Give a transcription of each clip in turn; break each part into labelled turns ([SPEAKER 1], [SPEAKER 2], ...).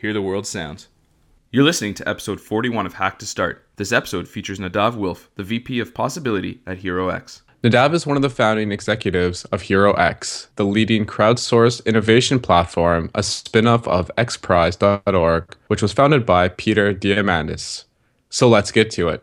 [SPEAKER 1] Hear the World Sounds. You're listening to episode 41 of Hack to Start. This episode features Nadav Wilf, the VP of Possibility at HeroX.
[SPEAKER 2] Nadav is one of the founding executives of HeroX, the leading crowdsourced innovation platform, a spin off of xprize.org, which was founded by Peter Diamandis. So let's get to it.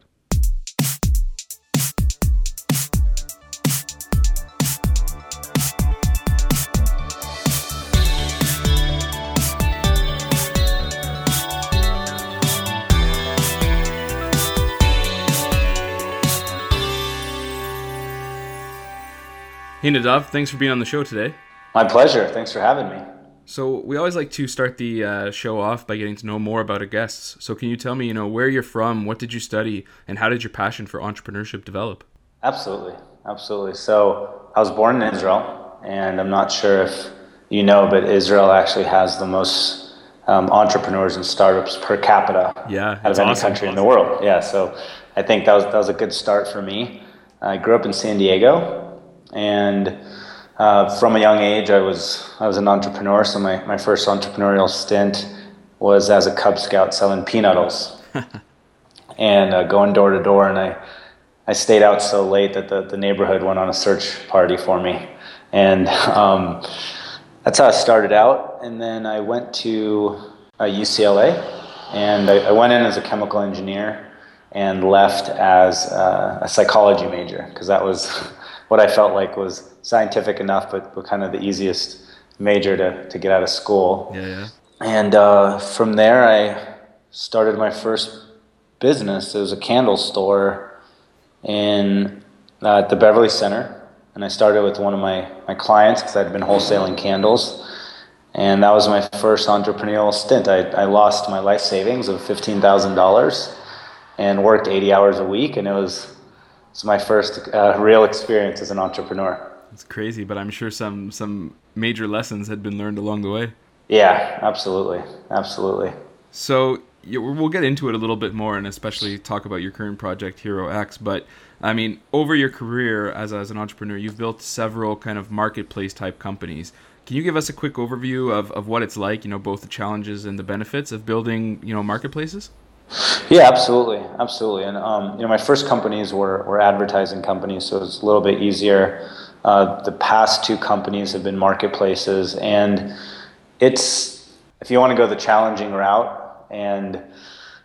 [SPEAKER 1] Hey Nadav, thanks for being on the show today.
[SPEAKER 3] My pleasure. Thanks for having me.
[SPEAKER 1] So we always like to start the uh, show off by getting to know more about our guests. So can you tell me, you know, where you're from, what did you study, and how did your passion for entrepreneurship develop?
[SPEAKER 3] Absolutely, absolutely. So I was born in Israel, and I'm not sure if you know, but Israel actually has the most um, entrepreneurs and startups per capita
[SPEAKER 1] yeah,
[SPEAKER 3] out of any awesome. country in the world. Yeah, so I think that was that was a good start for me. I grew up in San Diego, and uh, from a young age, I was I was an entrepreneur. So my, my first entrepreneurial stint was as a Cub Scout selling peanuts and uh, going door to door. And I I stayed out so late that the, the neighborhood went on a search party for me, and um, that's how I started out. And then I went to uh, UCLA, and I, I went in as a chemical engineer and left as uh, a psychology major because that was what I felt like was scientific enough, but, but kind of the easiest major to, to get out of school.
[SPEAKER 1] Yeah, yeah.
[SPEAKER 3] And uh, from there, I started my first business. It was a candle store in uh, at the Beverly Center, and I started with one of my my clients because I'd been wholesaling candles. And that was my first entrepreneurial stint. I, I lost my life savings of $15,000 and worked 80 hours a week, and it was it's my first uh, real experience as an entrepreneur.
[SPEAKER 1] It's crazy, but I'm sure some some major lessons had been learned along the way.
[SPEAKER 3] Yeah, absolutely, absolutely.
[SPEAKER 1] So we'll get into it a little bit more, and especially talk about your current project, HeroX. But I mean, over your career as as an entrepreneur, you've built several kind of marketplace type companies. Can you give us a quick overview of, of what it's like, you know, both the challenges and the benefits of building, you know, marketplaces?
[SPEAKER 3] Yeah, absolutely, absolutely. And um, you know, my first companies were were advertising companies, so it's a little bit easier. Uh, the past two companies have been marketplaces, and it's if you want to go the challenging route and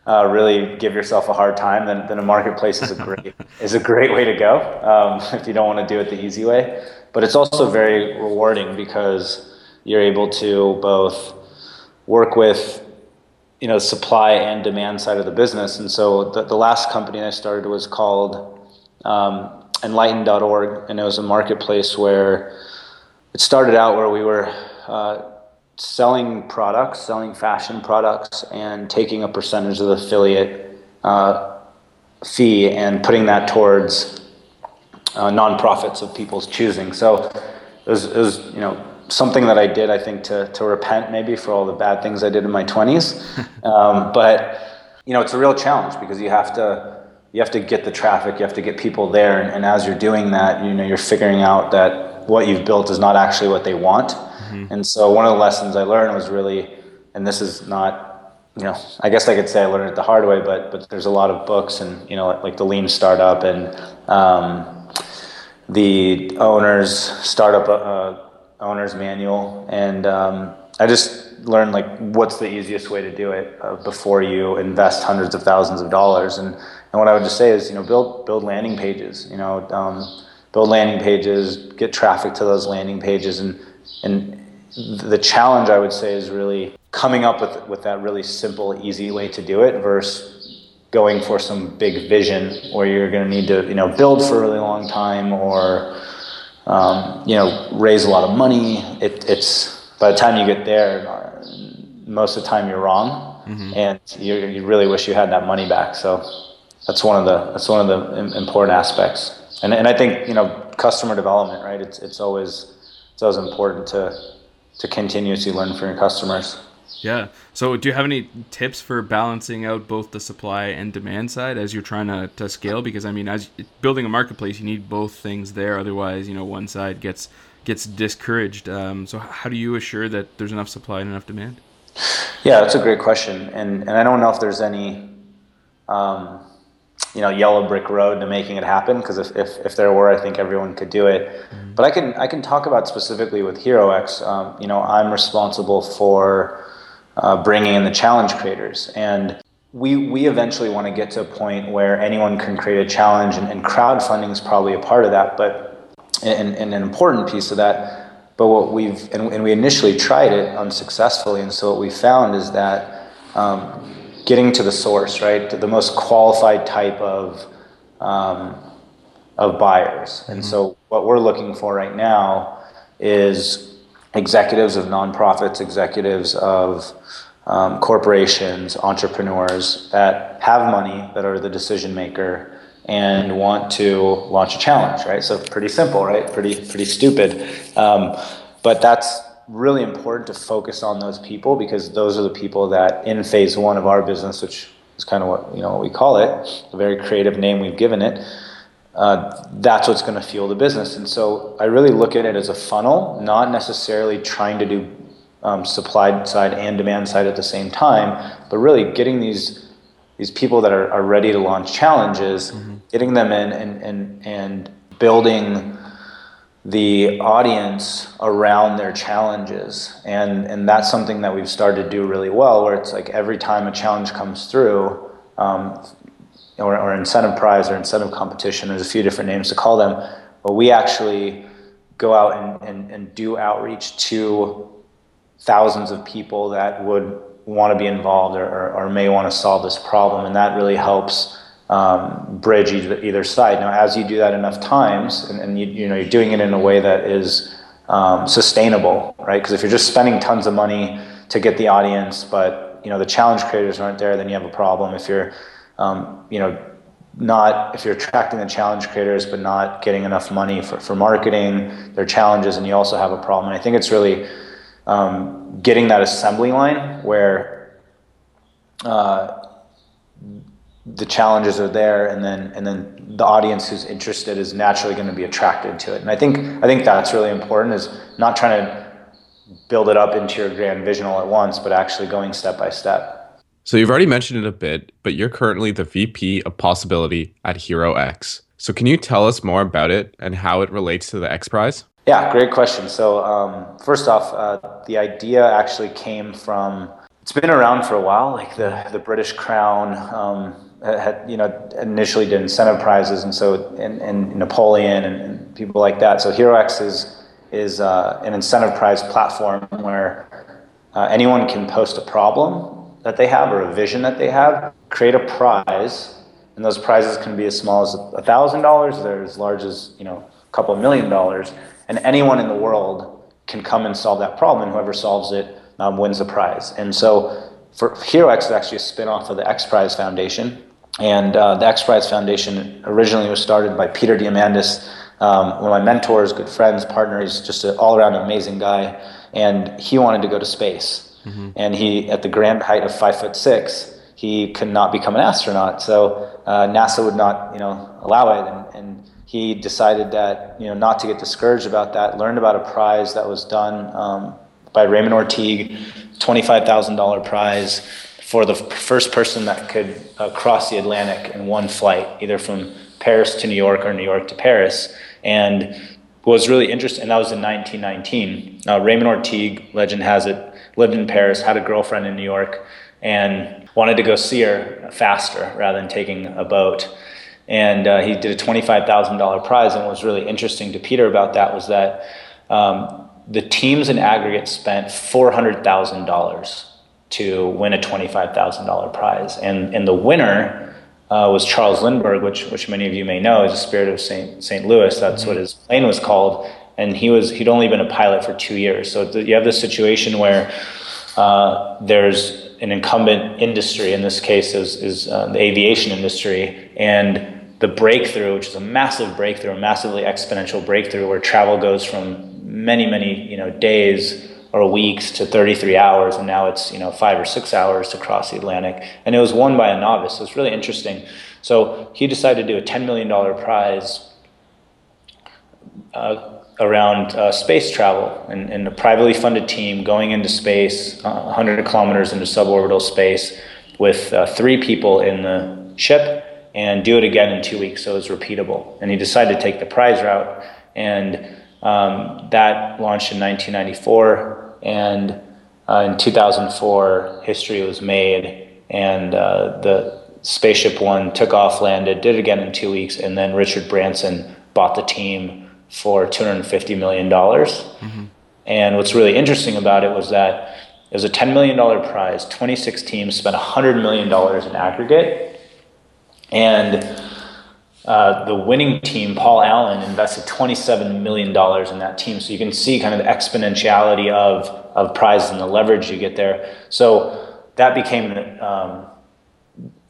[SPEAKER 3] uh, really give yourself a hard time, then, then a marketplace is a great is a great way to go. Um, if you don't want to do it the easy way, but it's also very rewarding because you're able to both work with you know supply and demand side of the business. And so the, the last company I started was called um, and it was a marketplace where it started out where we were uh, selling products, selling fashion products, and taking a percentage of the affiliate uh, fee and putting that towards uh, nonprofits of people's choosing. So it was, it was you know something that I did, I think, to, to repent maybe for all the bad things I did in my 20s. Um, but, you know, it's a real challenge because you have to, you have to get the traffic, you have to get people there. And, and as you're doing that, you know, you're figuring out that what you've built is not actually what they want. Mm-hmm. And so one of the lessons I learned was really, and this is not, you know, I guess I could say I learned it the hard way, but, but there's a lot of books and, you know, like the lean startup and, um, the owner's startup, uh, owner's manual, and um, I just learned like what's the easiest way to do it uh, before you invest hundreds of thousands of dollars. And and what I would just say is you know build build landing pages. You know um, build landing pages, get traffic to those landing pages, and and the challenge I would say is really coming up with with that really simple, easy way to do it versus going for some big vision where you're going to need to you know build for a really long time or um, you know, raise a lot of money. It, it's by the time you get there, most of the time you're wrong, mm-hmm. and you, you really wish you had that money back. So that's one of the that's one of the important aspects. And and I think you know customer development, right? It's it's always it's always important to to continuously learn from your customers.
[SPEAKER 1] Yeah. So, do you have any tips for balancing out both the supply and demand side as you're trying to, to scale? Because I mean, as building a marketplace, you need both things there. Otherwise, you know, one side gets gets discouraged. Um, so, how do you assure that there's enough supply and enough demand?
[SPEAKER 3] Yeah, that's a great question, and and I don't know if there's any, um, you know, yellow brick road to making it happen. Because if, if if there were, I think everyone could do it. Mm-hmm. But I can I can talk about specifically with HeroX. Um, you know, I'm responsible for uh, bringing in the challenge creators. And we, we eventually want to get to a point where anyone can create a challenge, and, and crowdfunding is probably a part of that, but and, and an important piece of that. But what we've and, and we initially tried it unsuccessfully, and so what we found is that um, getting to the source, right, the most qualified type of um, of buyers. And mm-hmm. so what we're looking for right now is executives of nonprofits, executives of um, corporations, entrepreneurs that have money, that are the decision maker, and want to launch a challenge, right? So pretty simple, right? Pretty pretty stupid, um, but that's really important to focus on those people because those are the people that in phase one of our business, which is kind of what you know we call it, a very creative name we've given it uh, that's what's going to fuel the business. And so I really look at it as a funnel, not necessarily trying to do um, supply side and demand side at the same time, but really getting these these people that are, are ready to launch challenges, mm-hmm. getting them in and, and, and building the audience around their challenges. And, and that's something that we've started to do really well, where it's like every time a challenge comes through, um, or, or incentive prize or incentive competition. There's a few different names to call them. But we actually go out and, and, and do outreach to thousands of people that would want to be involved or, or, or may want to solve this problem. And that really helps um, bridge either, either, side. Now, as you do that enough times, and, and you, you know, you're doing it in a way that is um, sustainable, right? Because if you're just spending tons of money to get the audience, but you know the challenge creators aren't there, then you have a problem. If you're um, you know, not if you're attracting the challenge creators but not getting enough money for, for marketing their challenges and you also have a problem and i think it's really um, getting that assembly line where uh, the challenges are there and then and then the audience who's interested is naturally going to be attracted to it and i think i think that's really important is not trying to build it up into your grand vision all at once but actually going step by step
[SPEAKER 2] so you've already mentioned it a bit, but you're currently the VP of Possibility at HeroX. So can you tell us more about it and how it relates to the X Prize?
[SPEAKER 3] Yeah, great question. So um, first off, uh, the idea actually came from. It's been around for a while. Like the the British Crown um, had you know initially did incentive prizes, and so and, and Napoleon and, and people like that. So HeroX is is uh, an incentive prize platform where uh, anyone can post a problem that they have or a vision that they have, create a prize, and those prizes can be as small as a thousand dollars, they're as large as you know a couple million dollars, and anyone in the world can come and solve that problem, and whoever solves it um, wins the prize. And so, for HeroX is actually a spin-off of the X Prize Foundation, and uh, the X Prize Foundation originally was started by Peter Diamandis, um, one of my mentors, good friends, partner. He's just an all-around amazing guy, and he wanted to go to space. Mm-hmm. And he, at the grand height of five foot six, he could not become an astronaut. So uh, NASA would not, you know, allow it. And, and, he decided that, you know, not to get discouraged about that. Learned about a prize that was done um, by Raymond Orteig, twenty-five thousand dollar prize for the first person that could uh, cross the Atlantic in one flight, either from Paris to New York or New York to Paris. And was really interesting, and that was in 1919. Uh, Raymond Orteig, legend has it, lived in Paris, had a girlfriend in New York, and wanted to go see her faster rather than taking a boat. And uh, he did a $25,000 prize. And what was really interesting to Peter about that was that um, the teams in aggregate spent $400,000 to win a $25,000 prize. And, and the winner uh, was Charles Lindbergh, which, which many of you may know is the spirit of St. St. Louis. That's mm-hmm. what his plane was called and he was he'd only been a pilot for two years. So you have this situation where uh, there's an incumbent industry, in this case is, is uh, the aviation industry, and the breakthrough, which is a massive breakthrough, a massively exponential breakthrough where travel goes from many, many you know, days or weeks to 33 hours, and now it's you know five or six hours to cross the Atlantic. And it was won by a novice. So it's really interesting. So he decided to do a $10 million prize uh, around uh, space travel and, and, a privately funded team going into space, uh, 100 kilometers into suborbital space, with uh, three people in the ship, and do it again in two weeks. So it was repeatable. And he decided to take the prize route, and um, that launched in 1994. And uh, in 2004, history was made, and uh, the Spaceship One took off, landed, did it again in two weeks, and then Richard Branson bought the team for $250 million. Mm-hmm. And what's really interesting about it was that it was a $10 million prize. 26 teams spent $100 million in aggregate. And uh, the winning team, Paul Allen, invested $27 million in that team. So you can see kind of the exponentiality of, of prizes and the leverage you get there. So that became um,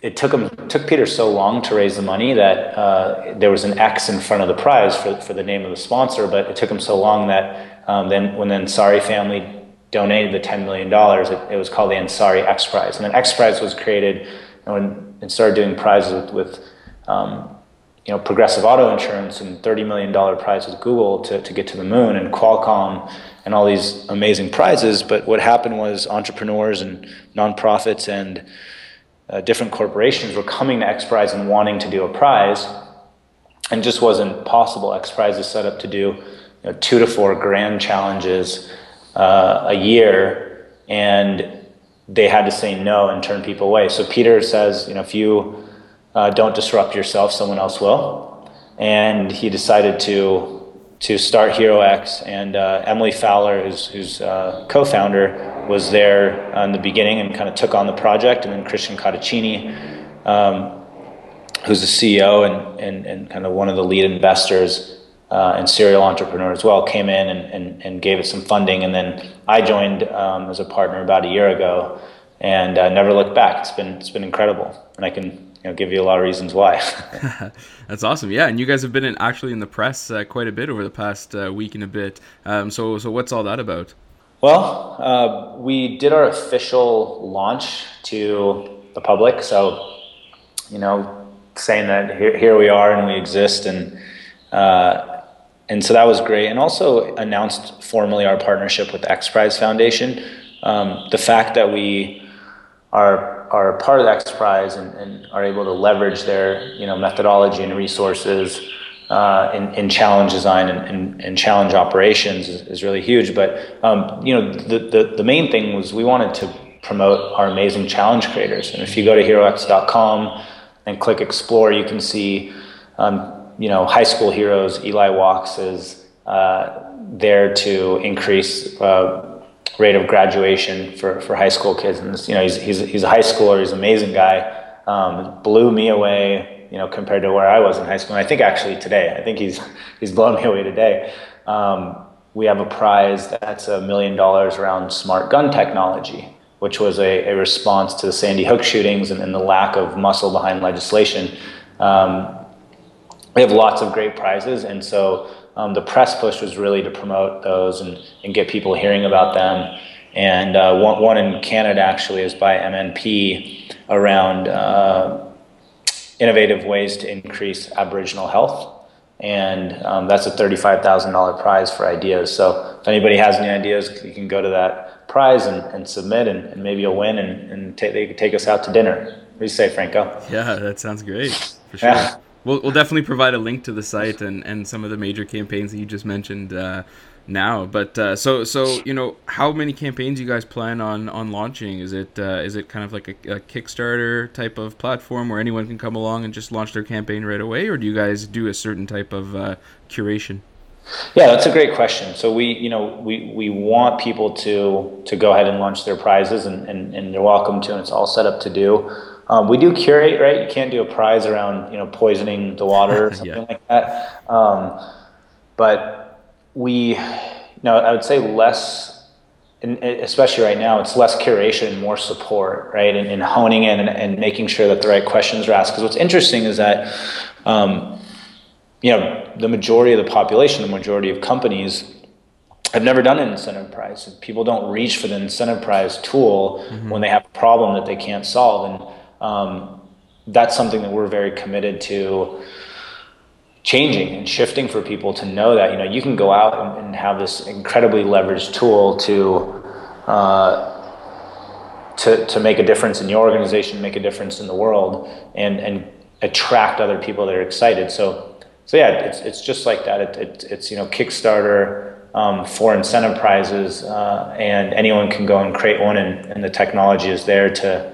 [SPEAKER 3] it took him took Peter so long to raise the money that uh, there was an X in front of the prize for, for the name of the sponsor, but it took him so long that um, then when the Ansari family donated the ten million dollars, it, it, was called the Ansari X Prize, and then X Prize was created and, and started doing prizes with, with um, you know progressive auto insurance and thirty million dollar prize with Google to, to get to the moon and Qualcomm and all these amazing prizes. But what happened was entrepreneurs and nonprofits and uh, different corporations were coming to X Prize and wanting to do a prize, and just wasn't possible. X Prize is set up to do you know, two to four grand challenges uh, a year, and they had to say no and turn people away. So Peter says, you know, if you uh, don't disrupt yourself, someone else will, and he decided to to start HeroX. And uh, Emily Fowler, who's, who's uh, co-founder, was there in the beginning and kind of took on the project. And then Christian Cotichini, um, who's the CEO and, and, and kind of one of the lead investors uh, and serial entrepreneur as well, came in and, and, and gave it some funding. And then I joined um, as a partner about a year ago and uh, never looked back. It's been, it's been incredible. And I can you know, give you a lot of reasons why.
[SPEAKER 1] That's awesome. Yeah, and you guys have been in, actually in the press uh, quite a bit over the past uh, week and a bit. Um, so, so what's all that about?
[SPEAKER 3] Well, uh, we did our official launch to the public. So, you know, saying that here, here we are and we exist, and uh, and so that was great. And also announced formally our partnership with X Prize Foundation. Um, the fact that we are are part of the X Prize and, and, are able to leverage their you know methodology and resources uh, in, in, challenge design and, and, and challenge operations is, is, really huge. But um, you know the, the, the main thing was we wanted to promote our amazing challenge creators. And if you go to HeroX.com and click explore, you can see um, you know high school heroes. Eli Walks is uh, there to increase. Uh, rate of graduation for, for high school kids. And you know, he's, he's, he's a high schooler. He's an amazing guy. Um, blew me away, you know, compared to where I was in high school. And I think actually today, I think he's, he's blown me away today. Um, we have a prize that's a million dollars around smart gun technology, which was a, a response to the Sandy Hook shootings and, and the lack of muscle behind legislation. Um, we have lots of great prizes. And so um, the press push was really to promote those and, and get people hearing about them. And uh, one, one in Canada actually is by MNP around uh, innovative ways to increase Aboriginal health. And um, that's a $35,000 prize for ideas. So if anybody has any ideas, you can go to that prize and, and submit, and, and, maybe you'll win, and, and they can take us out to dinner. What do you say, Franco?
[SPEAKER 1] Yeah, that sounds great. For sure. Yeah. We'll, we'll definitely provide a link to the site and, and some of the major campaigns that you just mentioned uh, now. But uh, so so you know, how many campaigns you guys plan on on launching? Is it uh, is it kind of like a, a, Kickstarter type of platform where anyone can come along and just launch their campaign right away, or do you guys do a certain type of uh, curation?
[SPEAKER 3] Yeah, that's a great question. So we, you know, we, we want people to to go ahead and launch their prizes, and, and, and they're welcome to, and it's all set up to do. Um, we do curate, right? You can't do a prize around, you know, poisoning the water or something yeah. like that. Um, but we, you know, I would say less in, especially right now, it's less curation and more support, right? And, and honing in and, and, making sure that the right questions are asked. Because what's interesting is that, um, you know, the majority of the population, the majority of companies have never done an incentive prize. People don't reach for the incentive prize tool mm-hmm. when they have a problem that they can't solve. And um, that's something that we're very committed to changing and shifting for people to know that you know you can go out and, and have this incredibly leveraged tool to uh, to to make a difference in your organization, make a difference in the world, and and attract other people that are excited. So so yeah, it's it's just like that. It, it it's you know Kickstarter. Um, for incentive prizes, uh, and anyone can go and create one, and, and the technology is there to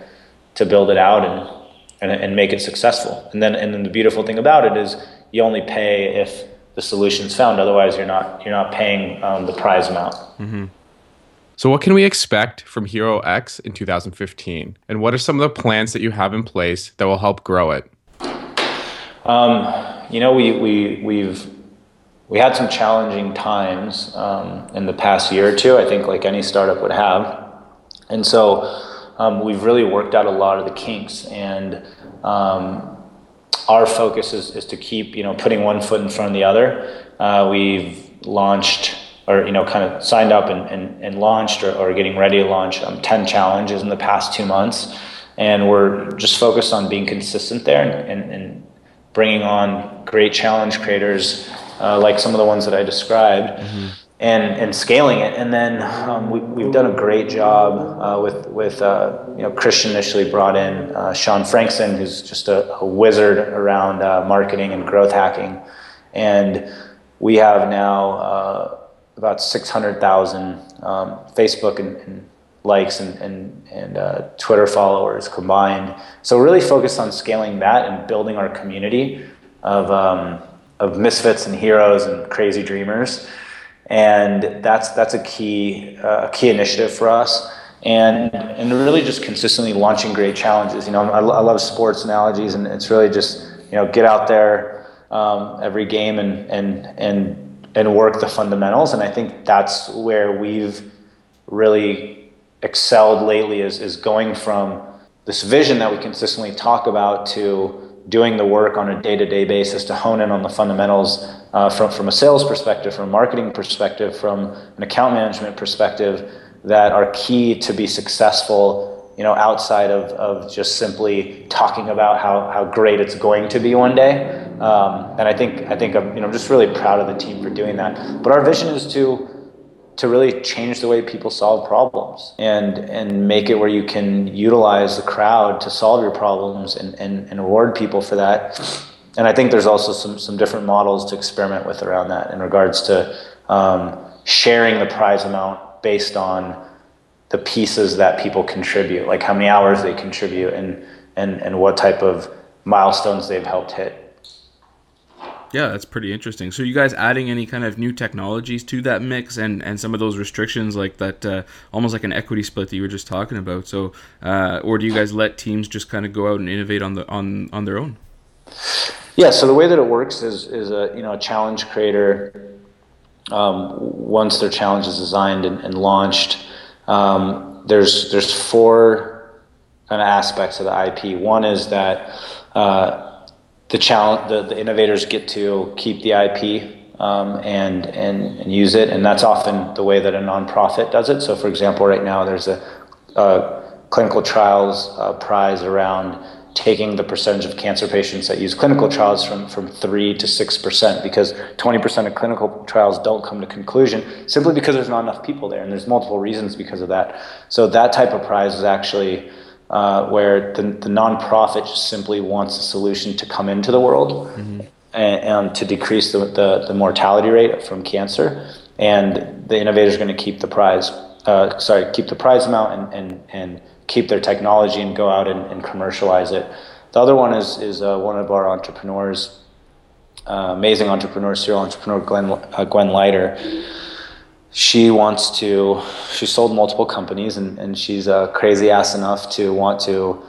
[SPEAKER 3] to build it out and, and and make it successful. And then and then the beautiful thing about it is you only pay if the solution's found. Otherwise, you're not you're not paying um, the prize amount.
[SPEAKER 2] Mm-hmm. So, what can we expect from HeroX in 2015, and what are some of the plans that you have in place that will help grow it?
[SPEAKER 3] Um, you know, we we we've we had some challenging times um, in the past year or two. I think, like any startup would have, and so um, we've really worked out a lot of the kinks and um, our focus is, is to keep you know putting one foot in front of the other. Uh, we've launched or you know kind of signed up and, and, and launched or, or getting ready to launch um, 10 challenges in the past two months. And we're just focused on being consistent there and, and, and bringing on great challenge creators uh, like some of the ones that i described. Mm-hmm and and scaling it. And then um, we, we've done a great job uh, with with uh, you know Christian initially brought in uh, Sean Frankson, who's just a, a wizard around uh, marketing and growth hacking, and we have now uh, about six hundred thousand um, Facebook and, and, likes and and, and uh, Twitter followers combined. So really focused on scaling that and building our community of um, of misfits and heroes and crazy dreamers and that's that's a key uh, key initiative for us. And and really just consistently launching great challenges. You know, I, I love sports analogies, and it's really just you know get out there um, every game and and and and work the fundamentals. And I think that's where we've really excelled lately is is going from this vision that we consistently talk about to doing the work on a day-to-day basis to hone in on the fundamentals uh, from, from a sales perspective, from a marketing perspective, from an account management perspective that are key to be successful you know, outside of, of just simply talking about how, how great it's going to be one day. Um, and I think, I think I'm, you know, just really proud of the team for doing that. But our vision is to, to really change the way people solve problems and and make it where you can utilize the crowd to solve your problems and, and, and reward people for that. And I think there's also some, some different models to experiment with around that in regards to um, sharing the prize amount based on the pieces that people contribute, like how many hours they contribute and, and, and what type of milestones they've helped hit.
[SPEAKER 1] Yeah, that's pretty interesting. So, you guys adding any kind of new technologies to that mix, and and some of those restrictions, like that, uh, almost like an equity split that you were just talking about. So, uh, or do you guys let teams just kind of go out and innovate on the on on their own?
[SPEAKER 3] Yeah. So the way that it works is is a you know a challenge creator. Um, once their challenge is designed and, and launched, um, there's there's four kind of aspects of the IP. One is that uh, the challenge, the, the innovators get to keep the IP um, and, and, and use it, and that's often the way that a nonprofit does it. So, for example, right now there's a, a clinical trials uh, prize around taking the percentage of cancer patients that use clinical trials from, from 3 to 6% because 20% of clinical trials don't come to conclusion simply because there's not enough people there. And there's multiple reasons because of that. So that type of prize is actually uh, where the, the nonprofit just simply wants a solution to come into the world mm-hmm. and, and, to decrease the, the, the, mortality rate from cancer. And the innovator is going to keep the prize, uh, sorry, keep the prize amount and, and, and keep their technology and go out and, and commercialize it. The other one is, is uh, one of our entrepreneurs, uh, amazing entrepreneur, serial entrepreneur, Glenn, uh, Gwen Lighter she wants to she sold multiple companies and, and she's uh, crazy ass enough to want to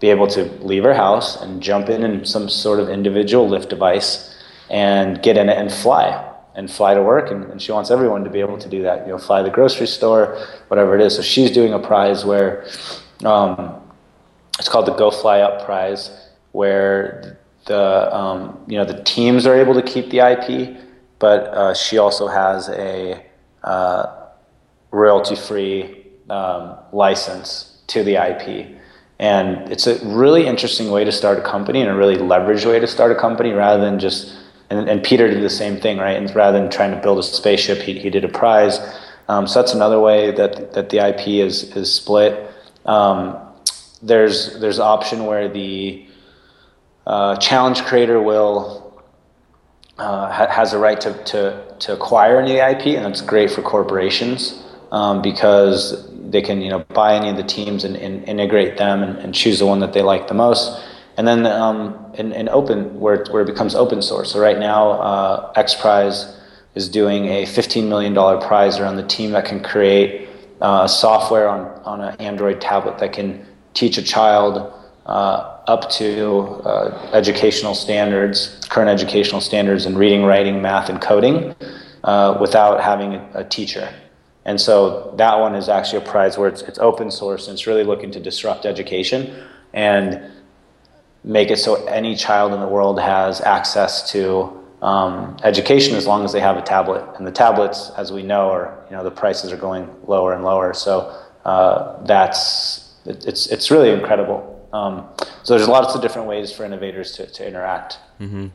[SPEAKER 3] be able to leave her house and jump in in some sort of individual lift device and get in it and fly and fly to work, and, and, she wants everyone to be able to do that. You know, fly the grocery store, whatever it is. So she's doing a prize where um, it's called the Go Fly Up Prize, where the um, you know the teams are able to keep the IP, but uh, she also has a uh, royalty-free um, license to the IP. And it's a really interesting way to start a company and a really leveraged way to start a company rather than just, and, and Peter did the same thing, right? And rather than trying to build a spaceship, he, he did a prize. Um, so that's another way that, that the IP is, is split. Um, there's, there's option where the uh, challenge creator will, uh, ha- has a right to, to, to acquire any IP, and that's great for corporations um, because they can you know buy any of the teams and, and integrate them and, and, choose the one that they like the most. And then um, in, in open where, where it becomes open source. So right now, uh, X Prize is doing a $15 million prize around the team that can create uh, software on, on an Android tablet that can teach a child uh, up to uh, educational standards, current educational standards in reading, writing, math, and coding uh, without having a, teacher. And so that one is actually a prize where it's, it's open source and it's really looking to disrupt education and make it so any child in the world has access to um, education as long as they have a tablet. And the tablets, as we know, are you know the prices are going lower and lower. So uh, that's it, it's it's really incredible. Um, so there's lots of different ways for innovators to, to interact.
[SPEAKER 1] Mm-hmm.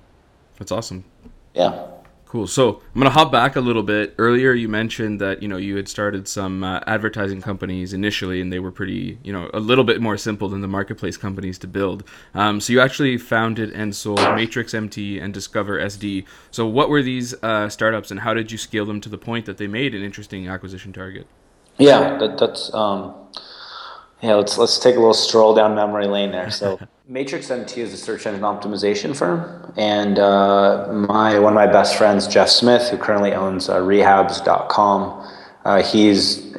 [SPEAKER 1] That's awesome.
[SPEAKER 3] Yeah.
[SPEAKER 1] Cool. So I'm gonna hop back a little bit. Earlier, you mentioned that you know you had started some uh, advertising companies initially, and they were pretty, you know, a little bit more simple than the marketplace companies to build. Um, so you actually founded and sold Matrix MT and Discover SD. So what were these uh, startups, and how did you scale them to the point that they made an interesting acquisition target?
[SPEAKER 3] Yeah, that, that's um, yeah. Let's let's take a little stroll down memory lane there. So. Matrix MT is a search engine optimization firm, and uh, my one of my best friends, Jeff Smith, who currently owns uh, Rehabs.com, uh, he's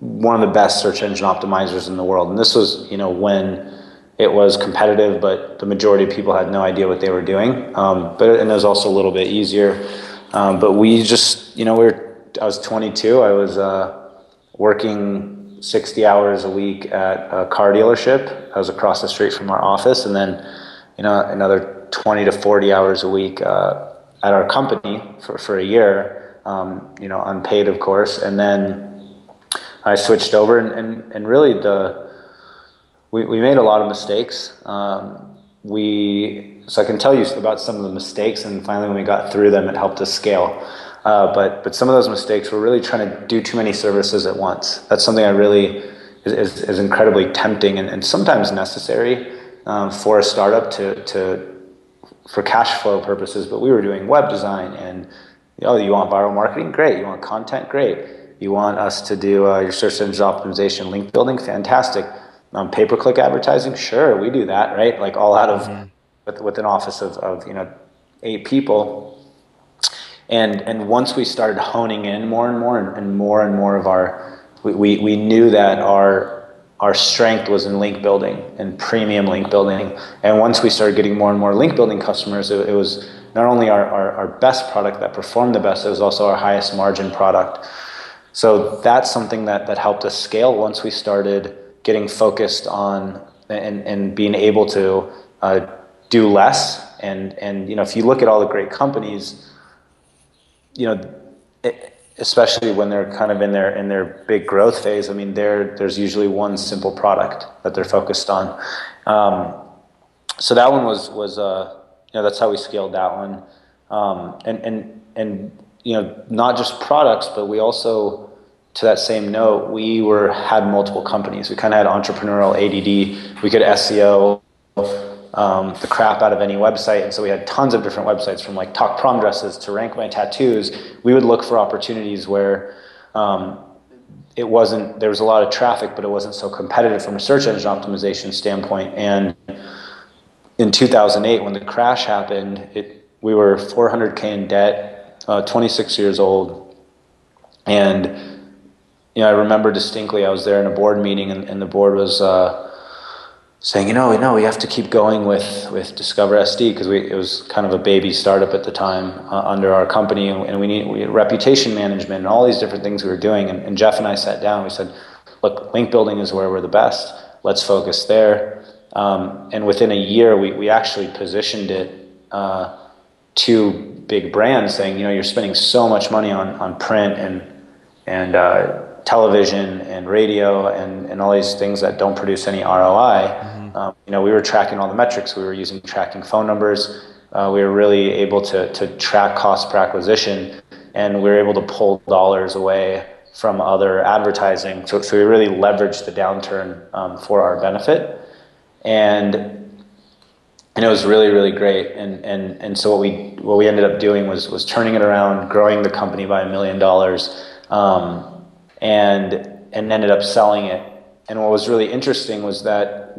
[SPEAKER 3] one of the best search engine optimizers in the world. And this was, you know, when it was competitive, but the majority of people had no idea what they were doing. Um, but and it was also a little bit easier. Um, but we just, you know, we were. I was 22. I was uh, working 60 hours a week at a car dealership. I was across the street from our office, and then you know another 20 to 40 hours a week uh, at our company for, for a year. Um, you know, unpaid, of course, and then I switched over, and, and, and really the we, we made a lot of mistakes. Um, we so I can tell you about some of the mistakes, and finally when we got through them, it helped us scale. Uh, but but some of those mistakes were really trying to do too many services at once. That's something I really is, is, is incredibly tempting and, and sometimes necessary um, for a startup to to for cash flow purposes. But we were doing web design and oh, you want viral marketing? Great. You want content? Great. You want us to do uh, your search engine optimization, link building? Fantastic. Um, pay per click advertising? Sure, we do that, right? Like all out of mm-hmm. with, with an office of, of you know eight people and, and once we started honing in more and more and, and more and more of our, we, we, we knew that our, our strength was in link building and premium link building. And once we started getting more and more link building customers, it, it was not only our, our, our, best product that performed the best, it was also our highest margin product. So that's something that, that helped us scale once we started getting focused on and, and being able to uh, do less. And, and you know, if you look at all the great companies, you know, especially when they're kind of in their in their big growth phase. I mean, there there's usually one simple product that they're focused on. Um, so that one was was uh, you know that's how we scaled that one, um, and and and you know not just products, but we also to that same note we were had multiple companies. We kind of had entrepreneurial ADD. We could SEO um, the crap out of any website. And so we had tons of different websites from like talk prom dresses to rank my tattoos. We would look for opportunities where um, it wasn't, there was a lot of traffic, but it wasn't so competitive from a search engine optimization standpoint. And in 2008, when the crash happened, it, we were 400K in debt, uh, 26 years old. And, you know, I remember distinctly, I was there in a board meeting and, and the board was, uh, saying, you know, no, we have to keep going with, with Discover SD because it was kind of a baby startup at the time uh, under our company, and, we need we reputation management and all these different things we were doing. And, and, Jeff and I sat down. We said, look, link building is where we're the best. Let's focus there. Um, and within a year, we, we actually positioned it uh, to big brands, saying, you know, you're spending so much money on, on print and and uh, television and radio and, and all these things that don't produce any ROI. Mm-hmm. Um, you know, we were tracking all the metrics. We were using tracking phone numbers. Uh, we were really able to, to track cost per acquisition, and we were able to pull dollars away from other advertising. So, so we really leveraged the downturn um, for our benefit, and and it was really really great. And and and so what we what we ended up doing was was turning it around, growing the company by a million dollars. Um, and and ended up selling it. And what was really interesting was that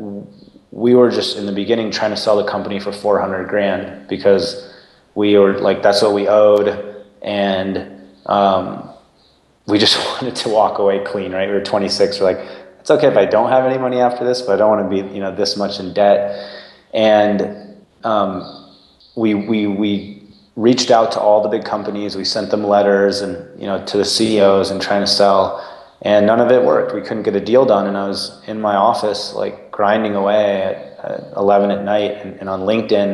[SPEAKER 3] we were just in the beginning trying to sell the company for 400 grand because we were like that's what we owed. And um, we just wanted to walk away clean right? We were 26 we're like it's okay if i don't have any money after this but i don't want to be you know this much in debt. And um, we we we reached out to all the big companies. We sent them letters and you know to the CEOs and trying to sell, and none of it worked. We couldn't get a deal done, and I was in my office like grinding away at, at 11 at night, and, and on LinkedIn,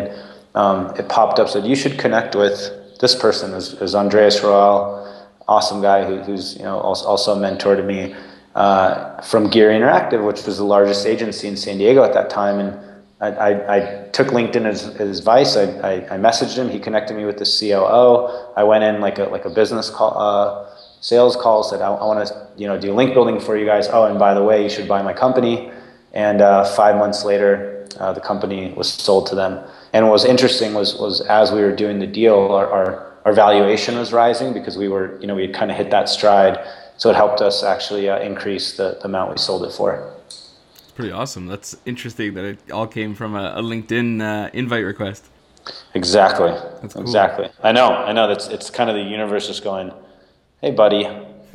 [SPEAKER 3] um, it popped up said you should connect with this person. Is, is Andreas Roell, awesome guy who, who's you know also, also a mentor to me. Uh, from Geary Interactive, which was the largest agency in San Diego at that time, and I, I, took LinkedIn as, as advice. I, I, I, messaged him. He connected me with the COO. I went in like a like a business call, uh, sales call. Said I, I want to you know do link building for you guys. Oh, and by the way, you should buy my company. And uh, five months later, uh, the company was sold to them. And what was interesting was was as we were doing the deal, our, our, our valuation was rising because we were you know we had kind of hit that stride. So it helped us actually uh, increase the, the amount we sold it for
[SPEAKER 1] pretty awesome. That's interesting that it all came from a, a LinkedIn uh, invite request.
[SPEAKER 3] Exactly. Cool. Exactly. I know. I know. That's it's kind of the universe just going, "Hey, buddy,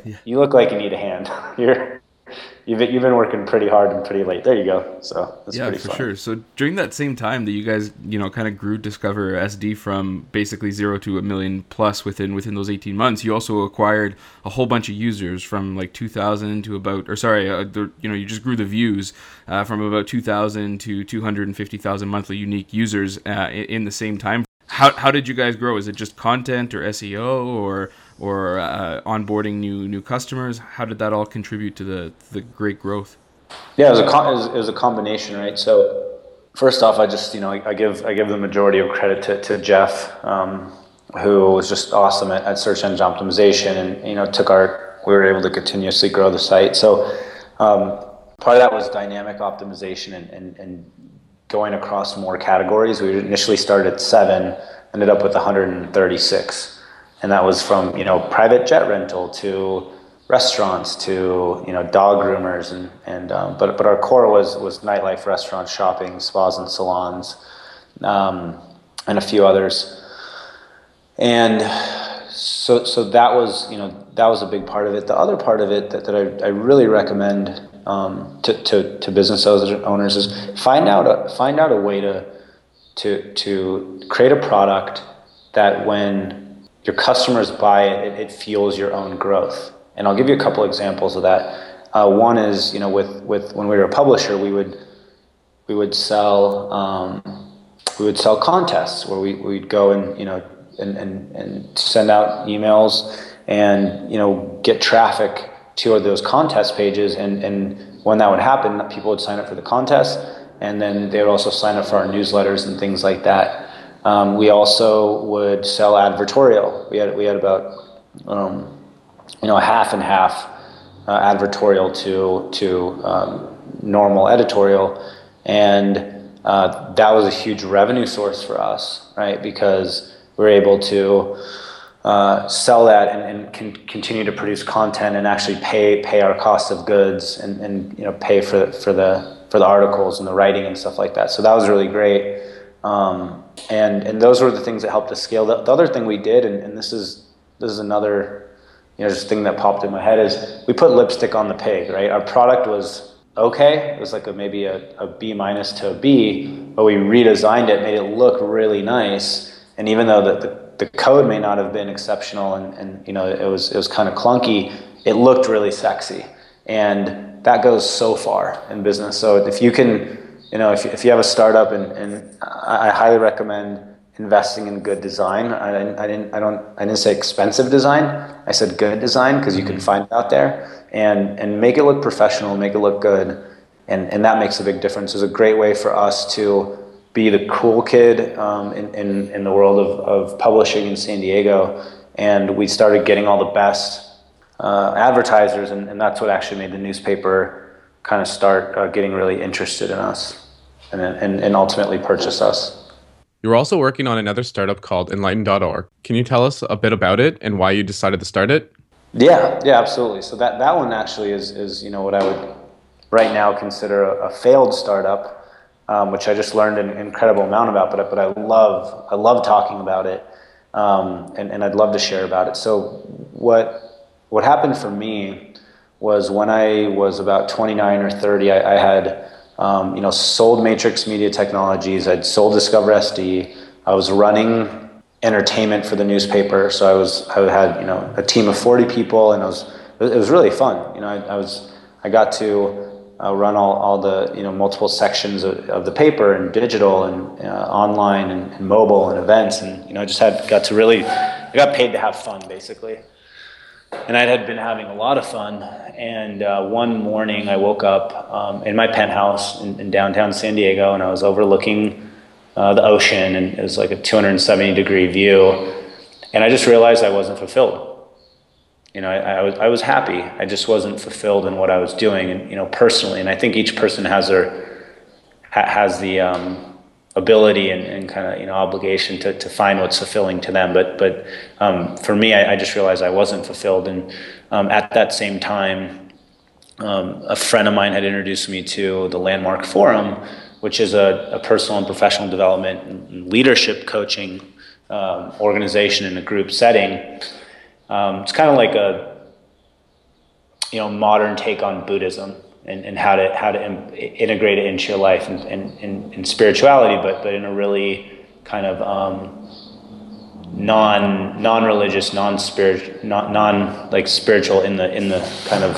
[SPEAKER 3] yeah. you look like you need a hand. You're you've you've been working pretty hard and pretty late. There you go. So
[SPEAKER 1] yeah, for fun. sure. So during that same time that you guys you know kind of grew Discover SD from basically zero to a million plus within within those eighteen months, you also acquired a whole bunch of users from like two thousand to about or sorry, uh, the, you know you just grew the views uh, from about two thousand to two hundred and fifty thousand monthly unique users uh, in, in the same time. How how did you guys grow? Is it just content or SEO or or uh, onboarding new new customers? How did that all contribute to the the great growth?
[SPEAKER 3] Yeah, it was a it was, it was a combination, right? So first off, I just you know I, I give I give the majority of credit to to Jeff, um, who was just awesome at, at search engine optimization, and you know took our we were able to continuously grow the site. So um, part of that was dynamic optimization and, and, and going across more categories. We initially started at seven, ended up with 136 and that was from you know private jet rental to restaurants to you know dog groomers and and um, but but our core was was nightlife, restaurants, shopping, spas and salons, um, and a few others, and so so that was you know that was a big part of it. The other part of it that, that I, I really recommend um, to, to, to business owners is find out a, find out a way to to to create a product that when your customers buy it, it, it, fuels your own growth. And I'll give you a couple examples of that. Uh, one is, you know, with, with when we were a publisher, we would we would sell um, we would sell contests where we we'd go and you know and, and, and send out emails and you know get traffic to those contest pages and, and when that would happen people would sign up for the contest and then they would also sign up for our newsletters and things like that um, we also would sell advertorial. We had we had about um, you know a half and half uh, advertorial to to um, normal editorial, and uh, that was a huge revenue source for us, right? Because we were able to uh, sell that and, and can continue to produce content and actually pay pay our cost of goods and, and you know pay for for the for the articles and the writing and stuff like that. So that was really great. Um, and and those were the things that helped us scale. The, the other thing we did, and, and this is this is another you know just thing that popped in my head is we put lipstick on the pig. Right, our product was okay. It was like a, maybe a, a B minus to a B, but we redesigned it, made it look really nice. And even though the, the, the code may not have been exceptional and, and you know it was it was kind of clunky, it looked really sexy. And that goes so far in business. So if you can, you know, if, if you have a startup and, and I, I highly recommend investing in good design. I didn't, I didn't, I don't, I didn't say expensive design. I said good design because you can mm-hmm. find it out there and, and make it look professional, make it look good. And, and that makes a big difference. It's a great way for us to be the cool kid um, in, in, in the world of, of publishing in San Diego. And we started getting all the best uh, advertisers, and, and that's what actually made the newspaper kind of start uh, getting really interested in us and, and, and ultimately purchase us.
[SPEAKER 2] You're also working on another startup called Enlighten.org. Can you tell us a bit about it and why you decided to start it?
[SPEAKER 3] Yeah, yeah, absolutely. So that, that one actually is, is you know what I would right now consider a, a failed startup, um, which I just learned an incredible amount about. But but I love I love talking about it, um, and and I'd love to share about it. So what what happened for me was when I was about 29 or 30, I, I had um, you know, sold Matrix Media Technologies. I'd sold Discover SD. I was running entertainment for the newspaper. So I was, I had, you know, a team of 40 people and it was, it was really fun. You know, I, I was, I got to uh, run all, all the, you know, multiple sections of, of the paper and digital and uh, online and, and, mobile and events. And, you know, I just had, got to really, I got paid to have fun basically and I had been having a lot of fun. And uh, one morning, I woke up um, in my penthouse in, in, downtown San Diego, and I was overlooking uh, the ocean, and it was like a 270 degree view. And I just realized I wasn't fulfilled. You know, I, I, was I was happy. I just wasn't fulfilled in what I was doing, and you know, personally. And I think each person has their has the um, ability and, and kind of you know obligation to, to find what's fulfilling to them. But but um, for me I, I, just realized I wasn't fulfilled. And um, at that same time um, a friend of mine had introduced me to the Landmark Forum which is a, a personal and professional development and leadership coaching um, organization in a group setting. Um, it's kind of like a you know modern take on Buddhism and, and how to how to Im- integrate it into your life and, and, and, and, spirituality, but but in a really kind of um, non non religious, non spirit, non non like spiritual in the in the kind of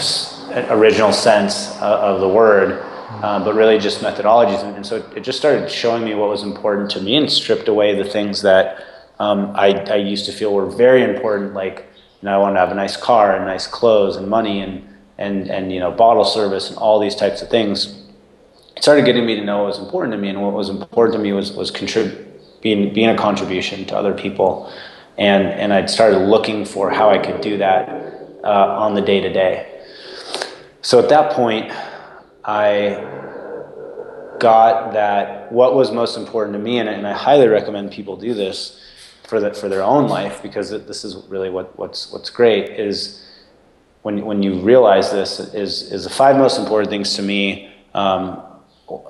[SPEAKER 3] original sense uh, of the word. Um, but really just methodologies. And, and, so it just started showing me what was important to me and stripped away the things that um, I, I used to feel were very important, like, you know, I want to have a nice car and nice clothes and money and, and and you know bottle service and all these types of things it started getting me to know what was important to me and what was important to me was was contrib- being being a contribution to other people. And and I'd started looking for how I could do that uh, on the day to day so at that point I got that what was most important to me and, and I highly recommend people do this for the, for their own life because this is really what, what's what's great is when, when you realize this, is, is the five most important things to me um,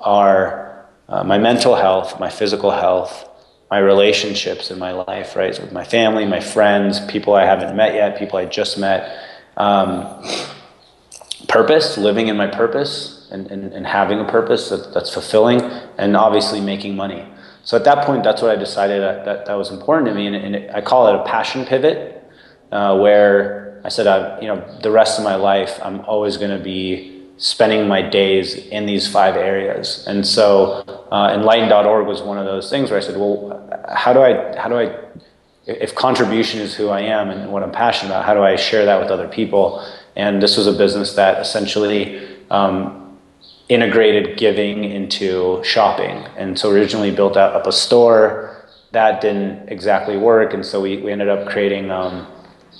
[SPEAKER 3] are uh, my mental health, my physical health, my relationships in my life, right? So with my family, my friends, people I haven't met yet, people I just met. Um, purpose, living in my purpose and, and, and having a purpose that, that's fulfilling, and obviously making money. So at that point, that's what I decided that, that, that was important to me. And, and it, I call it a passion pivot, uh, where I said, I, you know, the rest of my life, I'm always going to be spending my days in these five areas. And so, uh, enlighten.org was one of those things where I said, well, how do I, how do I, if contribution is who I am and what I'm passionate about, how do I share that with other people? And this was a business that essentially um, integrated giving into shopping. And so originally built out up a store that didn't exactly work. And so we, we ended up creating um,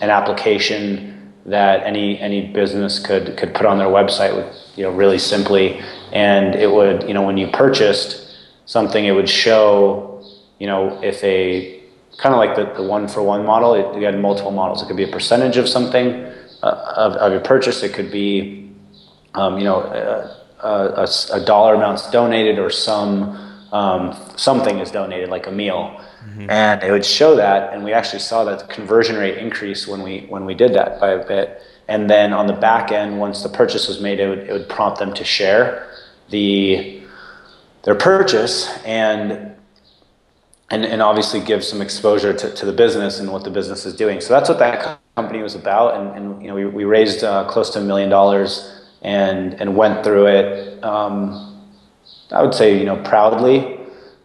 [SPEAKER 3] an application that any any business could could put on their website with you know really simply. And it would you know when you purchased something it would show you know if a kind of like the, the one for one model it, you had multiple models. It could be a percentage of something uh, of, of your purchase. It could be um, you know a, a, a, dollar amounts donated or some um, something is donated like a meal Mm-hmm. And it would show that, and we actually saw that conversion rate increase when we when we did that by a bit. and then on the back end, once the purchase was made, it would, it would prompt them to share the their purchase and and, and obviously give some exposure to, to the business and what the business is doing. So that's what that company was about. And, and you know, we, we raised uh, close to a million dollars and, and went through it, um, I would say, you know, proudly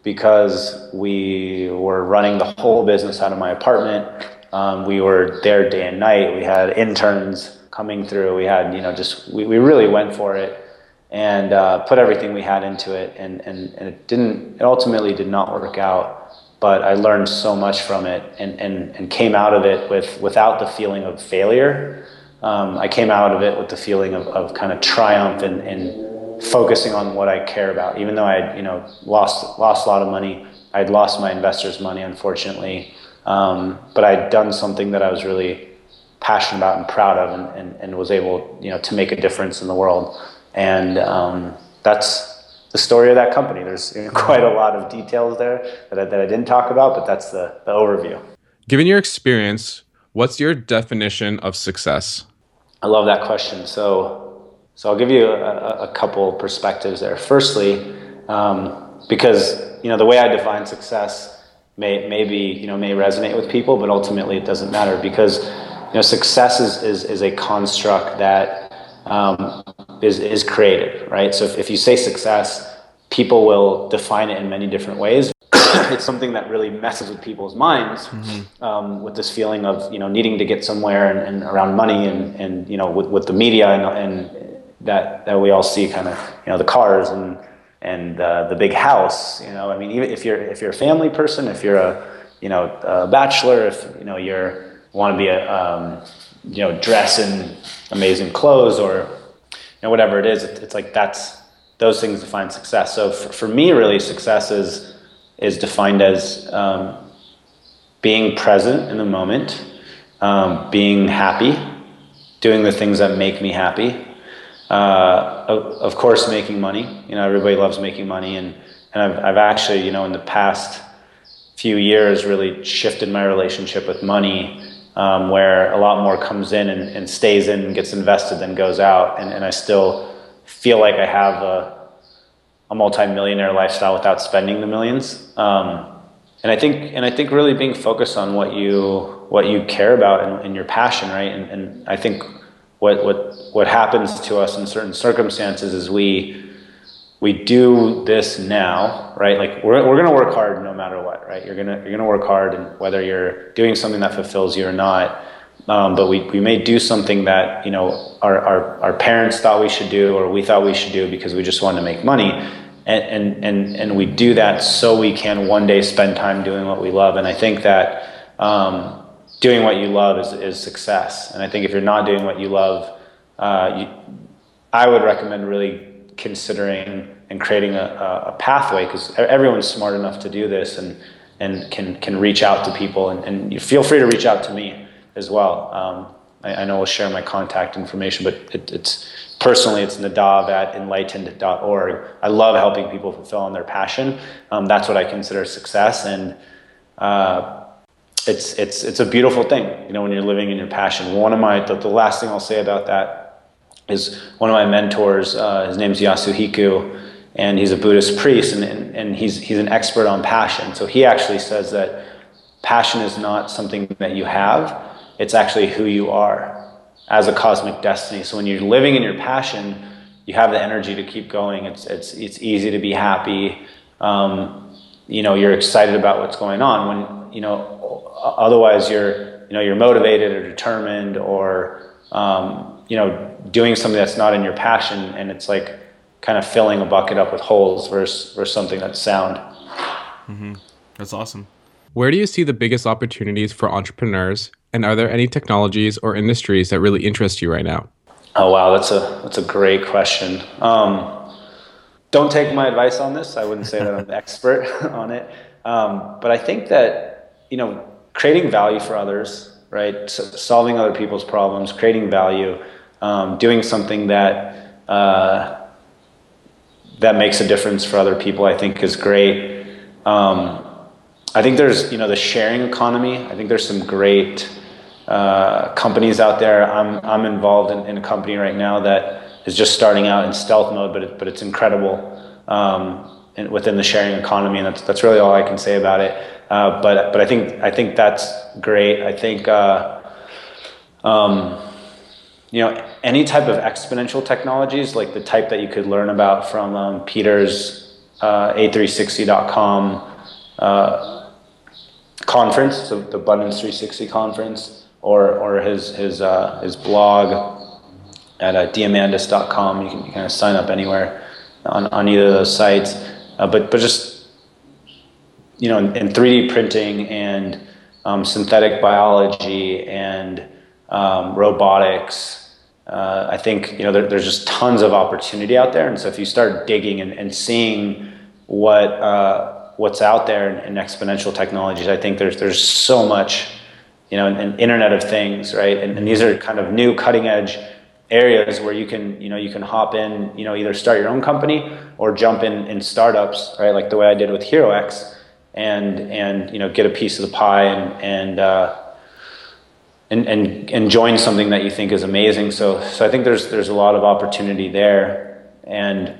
[SPEAKER 3] because we were running the whole business out of my apartment. Um, we were there day and night. We had interns coming through. We had, you know, just, we, we really went for it and uh, put everything we had into it. And, and, and it didn't, it ultimately did not work out but I learned so much from it and, and, and came out of it with without the feeling of failure. Um, I came out of it with the feeling of, of kind of triumph and, and focusing on what I care about. Even though I you know lost lost a lot of money, I'd lost my investors' money unfortunately, um, but I'd done something that I was really passionate about and proud of, and, and, and was able you know to make a difference in the world. And um, that's the story of that company. There's quite a lot of details there that I, that I didn't talk about, but that's the, the overview.
[SPEAKER 2] Given your experience, what's your definition of success?
[SPEAKER 3] I love that question. So, so I'll give you a, a couple perspectives there. Firstly, um, because you know the way I define success may maybe you know may resonate with people, but ultimately it doesn't matter because you know success is is, is a construct that um, is, is created, right? So if, if you say success, people will define it in many different ways. it's something that really messes with people's minds mm-hmm. um, with this feeling of you know needing to get somewhere and, and around money and, and you know with, with the media and, and that that we all see kind of you know the cars and and uh, the big house you know I mean even if you're if you're a family person if you're a you know a bachelor if you know you're want to be a um, you know dress in amazing clothes or you know, whatever it is, it, it's like that's those things define success. So for, for me, really, success is is defined as um, being present in the moment, um, being happy, doing the things that make me happy. Uh, of, of, course, making money. You know, everybody loves making money, and and I've I've actually, you know, in the past few years, really shifted my relationship with money um, where a lot more comes in and, and, stays in and gets invested than goes out. And, and I still feel like I have a, a multi-millionaire lifestyle without spending the millions. Um, and I think, and I think really being focused on what you, what you care about and, and your passion, right? And, and I think what, what, what happens to us in certain circumstances is we, we do this now, right? Like we're, we're going to work hard no matter what, right? You're going to, you're going to work hard and whether you're doing something that fulfills you or not. Um, but we, we may do something that, you know, our, our, our parents thought we should do, or we thought we should do because we just wanted to make money. And, and, and, and we do that so we can one day spend time doing what we love. And I think that, um, doing what you love is, is success. And I think if you're not doing what you love, uh, you, I would recommend really considering and creating a, a pathway because everyone's smart enough to do this and, and can, can reach out to people. And, and you feel free to reach out to me as well. Um, I, I, know I'll share my contact information, but it, it's personally, it's nadav at enlightened.org. I love helping people fulfill on their passion. Um, that's what I consider success. And uh, it's, it's, it's a beautiful thing, you know, when you're living in your passion. One of my, the, the last thing I'll say about that is one of my mentors. Uh, his name's Yasuhiko, and he's a Buddhist priest, and, and, and he's, he's an expert on passion. So he actually says that passion is not something that you have, it's actually who you are as a cosmic destiny. So when you're living in your passion, you have the energy to keep going. It's, it's, it's easy to be happy. Um, you know, you're excited about what's going on. When, you know, otherwise you're, you know, you're motivated or determined or, um, you know, doing something that's not in your passion and it's like kind of filling a bucket up with holes versus, versus something that's sound.
[SPEAKER 1] Mm-hmm. That's awesome.
[SPEAKER 2] Where do you see the biggest opportunities for entrepreneurs? And are there any technologies or industries that really interest you right now?
[SPEAKER 3] Oh wow, that's a that's a great question. Um, don't take my advice on this. I wouldn't say that I'm an expert on it, um, but I think that you know creating value for others, right? So solving other people's problems, creating value um, doing something that uh, that makes a difference for other people, I think is great. Um, I think there's you know the sharing economy. I think there's some great uh, companies out there. I'm I'm involved in, in, a company right now that is just starting out in stealth mode, but it, but it's incredible um, within the sharing economy, and that's that's really all I can say about it. Uh, but but I think I think that's great. I think uh, um, you know any type of exponential technologies like the type that you could learn about from um, Peter's uh, A360.com uh, conference, so the Abundance 360 conference, or or his his uh, his blog at uh, can, you can kind of sign up anywhere on, on either of those sites. Uh, but but just you know, in, in 3D printing and um, synthetic biology and um, robotics, uh, I think you know there, there's just tons of opportunity out there. And so if you start digging and, and seeing what uh, what's out there in, in, exponential technologies, I think there's there's so much, you know, an Internet of Things, right? And, and these are kind of new cutting edge areas where you can you know you can hop in you know either start your own company or jump in in startups right like the way I did with HeroX and and you know get a piece of the pie and and uh, and, and and join something that you think is amazing. So so I think there's there's a lot of opportunity there. And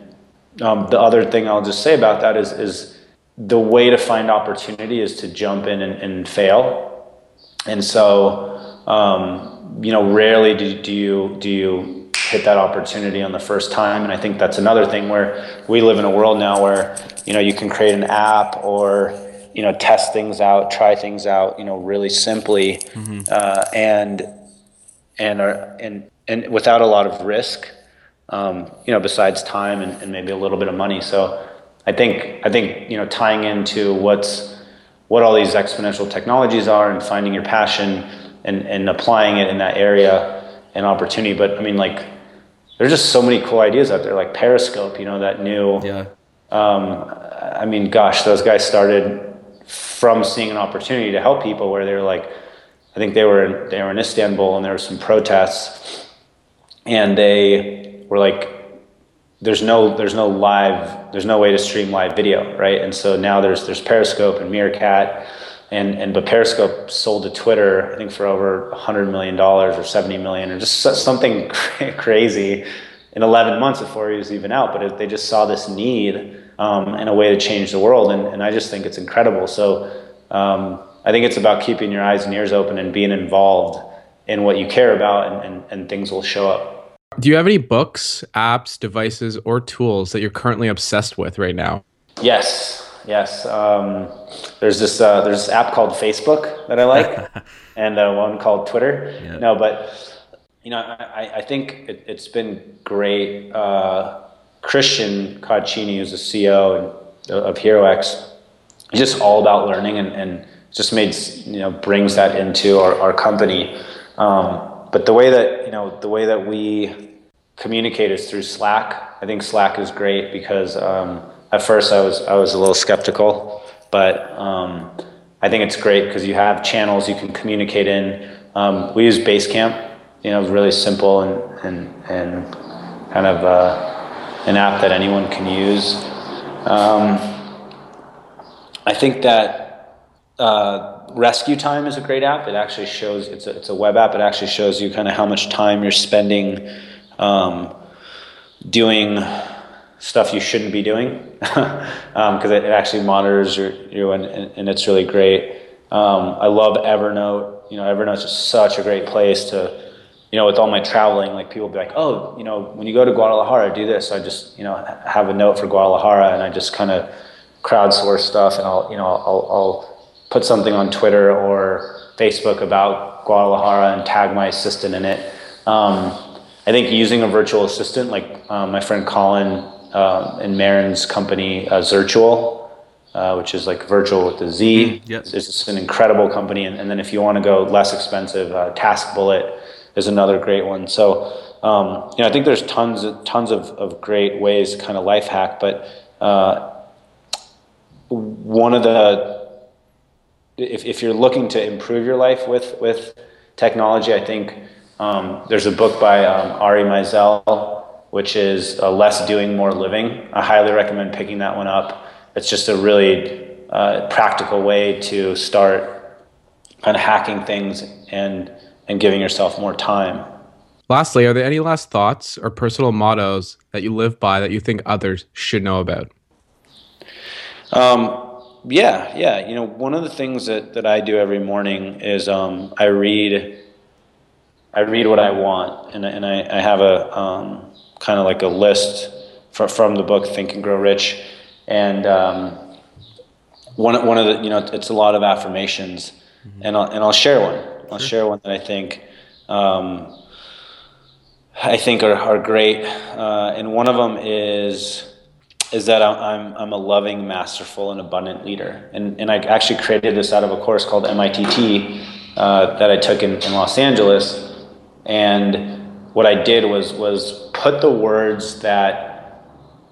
[SPEAKER 3] um, the other thing I'll just say about that is is the way to find opportunity is to jump in and, and fail. And so um, you know rarely do, do you do you hit that opportunity on the first time. And I think that's another thing where we live in a world now where you know you can create an app or you know test things out, try things out, you know, really simply, mm-hmm. uh, and and are, and and without a lot of risk, um, you know, besides time and, and maybe a little bit of money. So I think I think you know tying into what's what all these exponential technologies are and finding your passion and, and applying it in that area and opportunity. But I mean, like, there's just so many cool ideas out there, like Periscope, you know, that new
[SPEAKER 1] yeah.
[SPEAKER 3] Um, I mean, gosh, those guys started from seeing an opportunity to help people where they were like, I think they were in, they were in Istanbul and there were some protests, and they were like, there's no there's no live there's no way to stream live video, right? And so now there's there's Periscope and Meerkat. And, and but Periscope sold to Twitter, I think for over hundred million dollars or seventy million, or just something crazy in 11 months before he was even out. But it, they just saw this need um, and a way to change the world. And, and I just think it's incredible. So um, I think it's about keeping your eyes and ears open and being involved in what you care about, and, and, and things will show up.
[SPEAKER 2] Do you have any books, apps, devices, or tools that you're currently obsessed with right now?
[SPEAKER 3] Yes, yes. Um, there's this uh, there's this app called Facebook that I like, and uh, one called Twitter. Yeah. No, but you know, I, I think it, has been great. Uh, Christian Cotichini, who's the CEO and, of HeroX, he's just all about learning and, and just made you know brings that into our, our company. Um, but the way that you know the way that we communicate is through Slack. I think Slack is great because um, at first I was I was a little skeptical, but um, I think it's great because you have channels you can communicate in. Um, we use Basecamp. You know, really simple and and and kind of. Uh, an app that anyone can use. Um, I think that uh, Rescue Time is a great app. It actually shows it's a, it's a web app. It actually shows you kind of how much time you're spending um, doing stuff you shouldn't be doing because um, it, actually monitors your, you and, and, it's really great. Um, I love Evernote. You know, Evernote's just such a great place to you know, with all my traveling, like people be like, oh, you know, when you go to Guadalajara, do this. So I just, you know, have a note for Guadalajara and I just kind of crowdsource stuff and I'll, you know, I'll, I'll put something on Twitter or Facebook about Guadalajara and tag my assistant in it. Um, I think using a virtual assistant, like um, my friend Colin uh, in Maren's company, uh, Zirtual, uh, which is like virtual with the Z. Mm, yes. It's just an incredible company. And, and then if you want to go less expensive, uh, Task Bullet is another great one. So, um, you know, I think there's tons, of, tons of, of great ways to kind of life hack, but uh, one of the, if, if you're looking to improve your life with, with technology, I think um, there's a book by um, Ari Meisel, which is uh, Less Doing, More Living. I highly recommend picking that one up. It's just a really uh, practical way to start kind of hacking things and and giving yourself more time.
[SPEAKER 2] Lastly, are there any last thoughts or personal mottos that you live by that you think others should know about?
[SPEAKER 3] Um, yeah, yeah. You know, one of the things that, that I do every morning is um, I read. I read what I want, and, and I, I have a um, kind of like a list from from the book Think and Grow Rich, and um, one one of the you know it's a lot of affirmations, mm-hmm. and I'll and I'll share one. I'll sure. share one that I think um, I think are are great, uh, and one of them is is that I'm I'm a loving, masterful, and abundant leader, and and I actually created this out of a course called MITT uh, that I took in, in Los Angeles, and what I did was was put the words that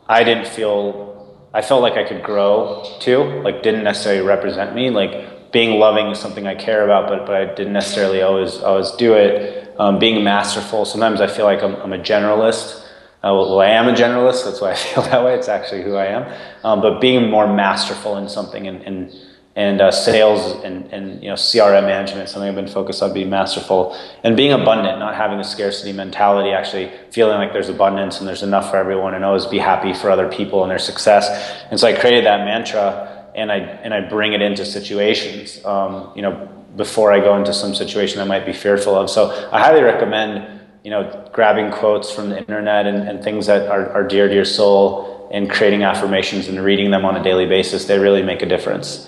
[SPEAKER 3] I didn't feel I felt like I could grow to, like didn't necessarily represent me. Like being loving is something I care about, but but I didn't necessarily always always do it. Um, being masterful. Sometimes I feel like I'm, I'm a generalist. Uh, well, I am a generalist. That's why I feel that way. It's actually who I am. Um, but being more masterful in something and, and and uh, sales and, and you know CRM management, something I've been focused on being masterful and being abundant, not having a scarcity mentality, actually feeling like there's abundance and there's enough for everyone, and always be happy for other people and their success. And so I created that mantra, and I and I bring it into situations. Um, you know, before I go into some situation I might be fearful of. So I highly recommend you know grabbing quotes from the internet and, and things that are, are dear to your soul and creating affirmations and reading them on a daily basis. They really make a difference.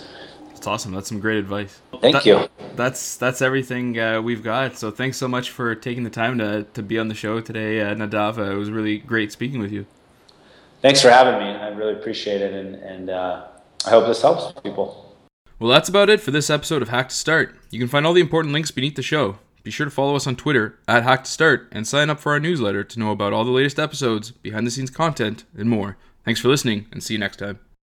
[SPEAKER 1] That's awesome. That's some great advice.
[SPEAKER 3] Thank
[SPEAKER 1] that,
[SPEAKER 3] you.
[SPEAKER 1] That's that's everything uh, we've got. So thanks so much for taking the time to, to be on the show today, uh, Nadav. Uh, it was really great speaking with you.
[SPEAKER 3] Thanks for having me. I really appreciate it, and, and uh, I hope this helps people.
[SPEAKER 1] Well, that's about it for this episode of Hack to Start. You can find all the important links beneath the show. Be sure to follow us on Twitter at Hack to Start and sign up for our newsletter to know about all the latest episodes, behind the scenes content, and more. Thanks for listening, and see you next time.